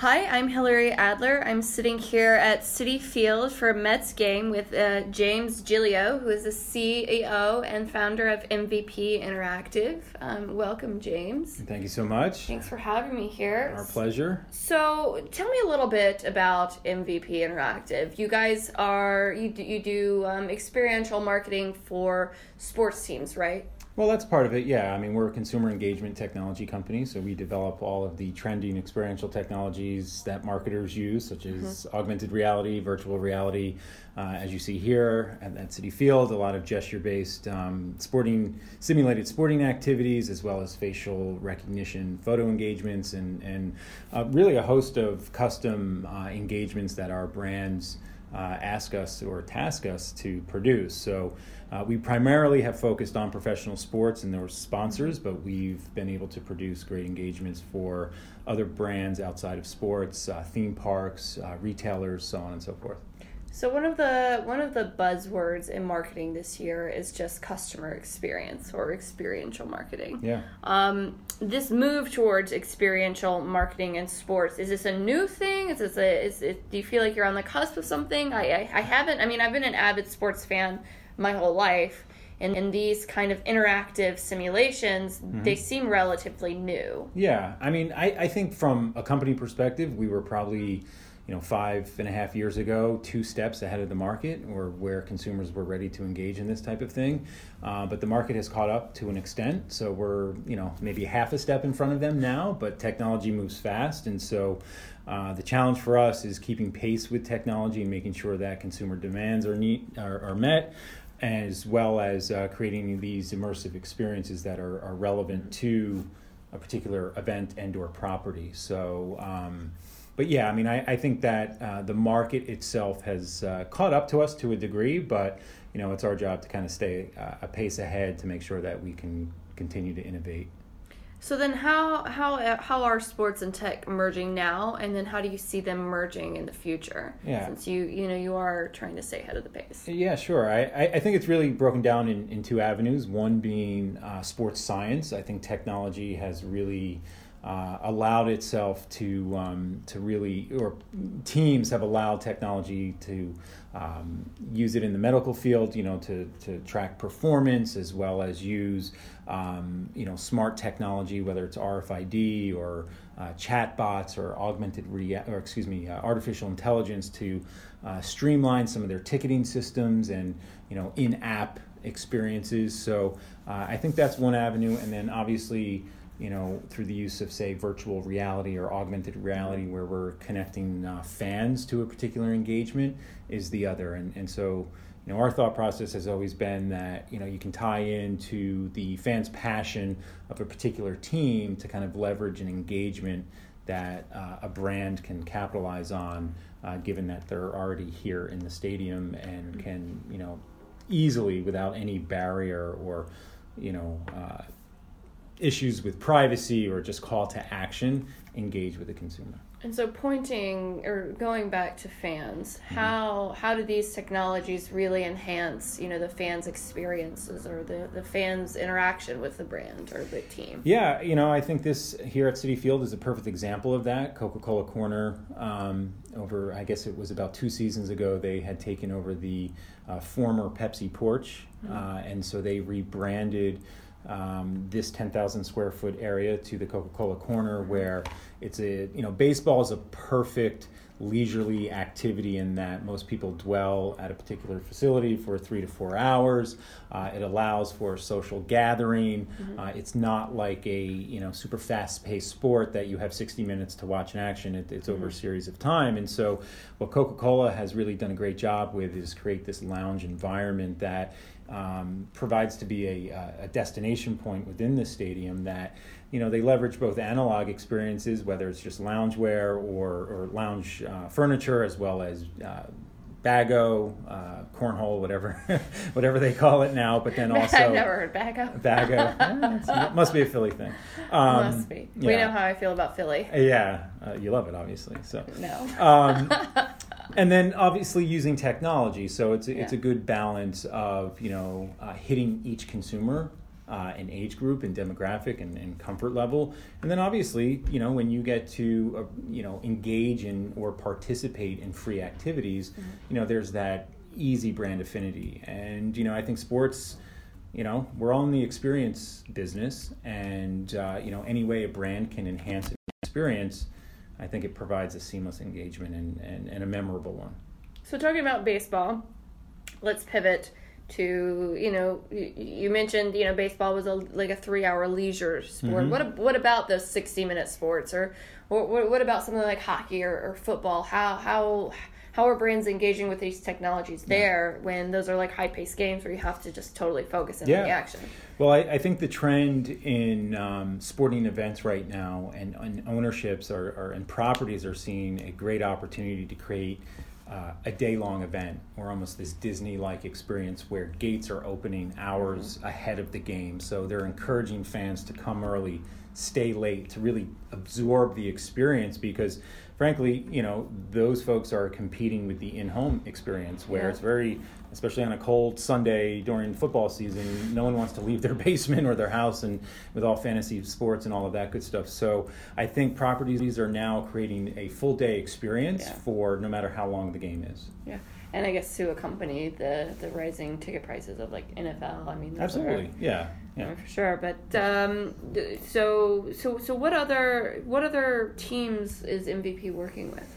Hi, I'm Hillary Adler. I'm sitting here at Citi Field for a Mets game with uh, James Gilio, who is the CEO and founder of MVP Interactive. Um, welcome, James. Thank you so much. Thanks for having me here. Our pleasure. So, tell me a little bit about MVP Interactive. You guys are you do, you do um, experiential marketing for sports teams, right? Well, that's part of it, yeah. I mean, we're a consumer engagement technology company, so we develop all of the trending experiential technologies that marketers use, such as mm-hmm. augmented reality, virtual reality. Uh, as you see here at, at Citi Field, a lot of gesture based um, sporting, simulated sporting activities, as well as facial recognition, photo engagements, and, and uh, really a host of custom uh, engagements that our brands uh, ask us or task us to produce. So uh, we primarily have focused on professional sports and their sponsors, but we've been able to produce great engagements for other brands outside of sports, uh, theme parks, uh, retailers, so on and so forth. So one of the one of the buzzwords in marketing this year is just customer experience or experiential marketing. Yeah. Um, this move towards experiential marketing in sports is this a new thing? Is this a is it? Do you feel like you're on the cusp of something? I I, I haven't. I mean, I've been an avid sports fan my whole life. And in these kind of interactive simulations, mm-hmm. they seem relatively new. Yeah. I mean, I, I think from a company perspective, we were probably you know five and a half years ago two steps ahead of the market or where consumers were ready to engage in this type of thing. Uh, but the market has caught up to an extent. So we're you know maybe half a step in front of them now but technology moves fast. And so uh, the challenge for us is keeping pace with technology and making sure that consumer demands are, neat, are, are met as well as uh, creating these immersive experiences that are, are, relevant to a particular event and or property. So um, but yeah, I mean, I, I think that uh, the market itself has uh, caught up to us to a degree, but you know, it's our job to kind of stay uh, a pace ahead to make sure that we can continue to innovate. So then, how how uh, how are sports and tech merging now, and then how do you see them merging in the future? Yeah. Since you you know you are trying to stay ahead of the pace. Yeah, sure. I I think it's really broken down in, in two avenues. One being uh, sports science. I think technology has really uh, allowed itself to um, to really, or teams have allowed technology to um, use it in the medical field, you know, to, to track performance as well as use, um, you know, smart technology, whether it's RFID or uh, chatbots or augmented rea- or excuse me, uh, artificial intelligence to uh, streamline some of their ticketing systems and you know in-app experiences. So uh, I think that's one avenue, and then obviously you know, through the use of, say, virtual reality or augmented reality, where we're connecting uh, fans to a particular engagement, is the other. And, and so, you know, our thought process has always been that, you know, you can tie into the fans' passion of a particular team to kind of leverage an engagement that uh, a brand can capitalize on, uh, given that they're already here in the stadium and can, you know, easily, without any barrier or, you know, uh, issues with privacy or just call to action engage with the consumer. And so pointing or going back to fans, mm-hmm. how how do these technologies really enhance, you know, the fans' experiences or the, the fans' interaction with the brand or the team? Yeah, you know, I think this here at Citi Field is a perfect example of that. Coca-Cola Corner, um, over I guess it was about two seasons ago, they had taken over the uh, former Pepsi porch, mm-hmm. uh, and so they rebranded um, this 10,000 square foot area to the Coca-Cola Corner, where it's a you know baseball is a perfect leisurely activity in that most people dwell at a particular facility for three to four hours. Uh, it allows for social gathering. Mm-hmm. Uh, it's not like a you know super fast paced sport that you have 60 minutes to watch an action. It, it's mm-hmm. over a mm-hmm. series of time. And so, what Coca Cola has really done a great job with is create this lounge environment that um, provides to be a, a, destination point within the stadium that you know they leverage both analog experiences whether it's just loungewear or, or lounge uh, furniture as well as uh, bago uh, cornhole whatever whatever they call it now but then also I've never heard bago. Bago. Yeah, must be a Philly thing. Um, must be. We know how I feel about Philly. Yeah uh, you love it obviously so. No. Um, and then obviously using technology so it's a, yeah. it's a good balance of you know uh, hitting each consumer uh, and age group and demographic and, and, comfort level. And then obviously, you know, when you get to, uh, you know, engage in or participate in free activities, mm-hmm. you know, there's that easy brand affinity. And, you know, I think sports, you know, we're all in the experience business. And, uh, you know, any way a brand can enhance an experience, I think it provides a seamless engagement and, and, and a memorable one. So, talking about baseball, let's pivot to you know you, mentioned you know baseball was a like a three hour leisure sport mm-hmm. what what about the 60 minute sports or what, what about something like hockey or, or football how how how are brands engaging with these technologies there yeah. when those are like high paced games where you have to just totally focus in yeah. on the action? Well, I, I, think the trend in um, sporting events right now and, and ownerships are, are, and properties are seeing a great opportunity to create uh, a day long event or almost this Disney like experience where gates are opening hours mm-hmm. ahead of the game. So they're encouraging fans to come early, stay late, to really absorb the experience because frankly, you know, those folks are competing with the in-home experience where yeah. it's very, especially on a cold Sunday during football season, no one wants to leave their basement or their house, and with all fantasy sports and all of that good stuff. So I think properties are now creating a full day experience yeah. for no matter how long the game is. Yeah and I guess to accompany the the rising ticket prices of like NFL. I mean, absolutely, are, yeah, yeah, for sure. But um, so so so what other what other teams is MVP working with?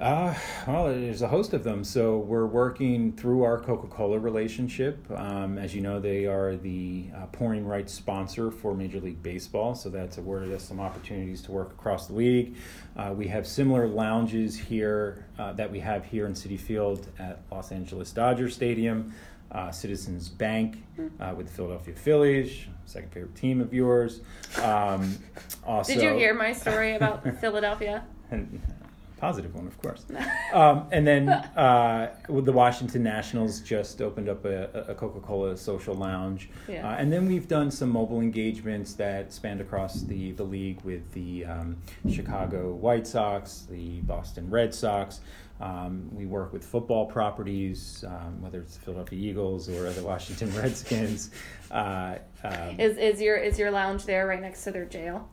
Uh, well, there's a host of them. So we're working through our Coca-Cola relationship. Um, as you know, they are the uh, pouring rights sponsor for Major League Baseball. So that's awarded us some opportunities to work across the league. Uh, we have similar lounges here uh, that we have here in Citi Field at Los Angeles Dodger Stadium. Uh, Citizens Bank uh, with the Philadelphia Phillies, second favorite team of yours. Um, also, did you hear my story about Philadelphia? Positive one, of course. um, and then uh, the Washington Nationals just opened up a, a Coca Cola social lounge. Yeah. Uh, and then we've done some mobile engagements that spanned across the, the league with the um, Chicago White Sox, the Boston Red Sox. Um, we work with football properties, um, whether it's the Philadelphia Eagles or the Washington Redskins. Uh, um, is, is, your, is your lounge there right next to their jail?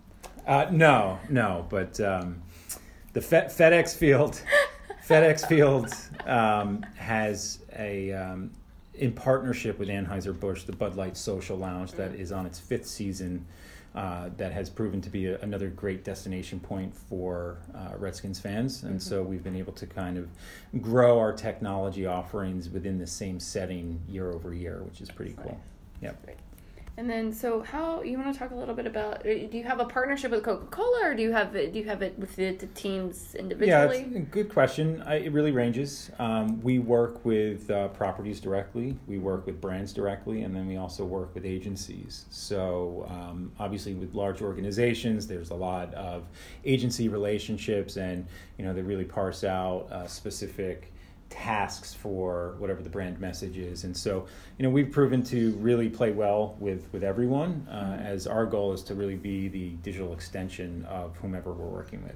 Uh, no, no, but um, the Fe- FedEx Field, FedEx Field um, has a um, in partnership with Anheuser Busch, the Bud Light Social Lounge that is on its fifth season. Uh, that has proven to be a, another great destination point for uh, Redskins fans. And mm-hmm. so we've been able to kind of grow our technology offerings within the same setting year over year, which is pretty That's cool. Nice. And then, so how you want to talk a little bit about? Uh, do you have a partnership with Coca Cola, or do you have it, do you have it with the, the teams individually? Yeah, good question. I, it really ranges. Um, we work with uh, properties directly, we work with brands directly, and then we also work with agencies. So um, obviously, with large organizations, there's a lot of agency relationships, and you know they really parse out uh, specific tasks for whatever the brand message is. And so, you know, we've proven to really play well with with everyone, uh, as our goal is to really be the digital extension of whomever we're working with.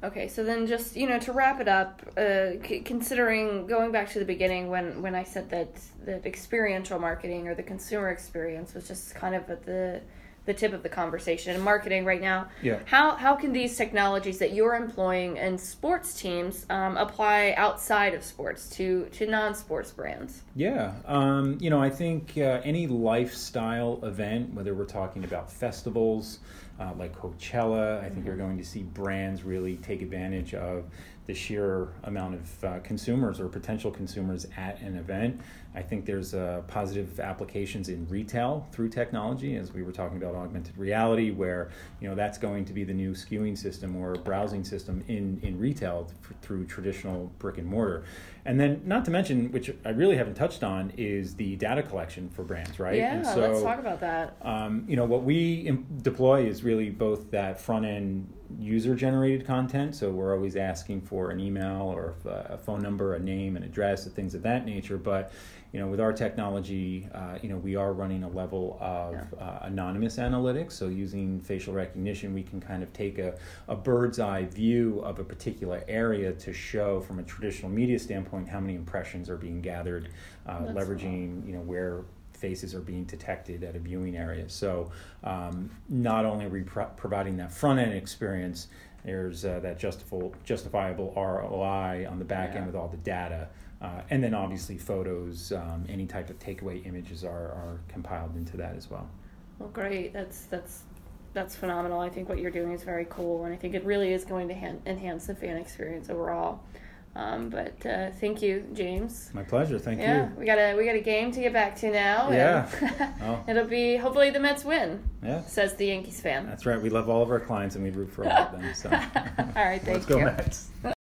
Okay, so then just you know to wrap it up, uh, c- considering going back to the beginning when when I said that that experiential marketing or the consumer experience was just kind of at the the tip of the conversation in marketing right now. Yeah. How how can these technologies that you're employing in sports teams um, apply outside of sports to to non sports brands? Yeah. Um, you know, I think uh, any lifestyle event, whether we're talking about festivals. Uh, like Coachella, I think mm-hmm. you're going to see brands really take advantage of the sheer amount of uh, consumers or potential consumers at an event. I think there's uh, positive applications in retail through technology, as we were talking about augmented reality, where you know that's going to be the new skewing system or browsing system in in retail through traditional brick and mortar. And then, not to mention, which I really haven't touched on, is the data collection for brands, right? Yeah, so, let's talk about that. Um, you know, what we deploy is really both that front end user generated content. So we're always asking for an email or a phone number, a name, an address, and things of that nature. But you know, with our technology, uh, you know, we are running a level of yeah. uh, anonymous analytics. So using facial recognition, we can kind of take a, a bird's eye view of a particular area to show, from a traditional media standpoint, how many impressions are being gathered, uh, leveraging, you know, where faces are being detected at a viewing area. So um, not only are we pro- providing that front end experience, there's uh, that justifiable justifiable ROI on the back Yeah. end with all the data. Uh, and then obviously photos, um, any type of takeaway images are, are compiled into that as well. Well, great. That's that's that's phenomenal. I think what you're doing is very cool, and I think it really is going to han- enhance the fan experience overall. Um, but uh, thank you, James. My pleasure. Thank yeah, you. Yeah, we got a we got a game to get back to now. Yeah. Oh. it'll be hopefully the Mets win. Yeah. Says the Yankees fan. That's right. We love all of our clients and we root for all of them. So All right, thank you. let's go. Mets.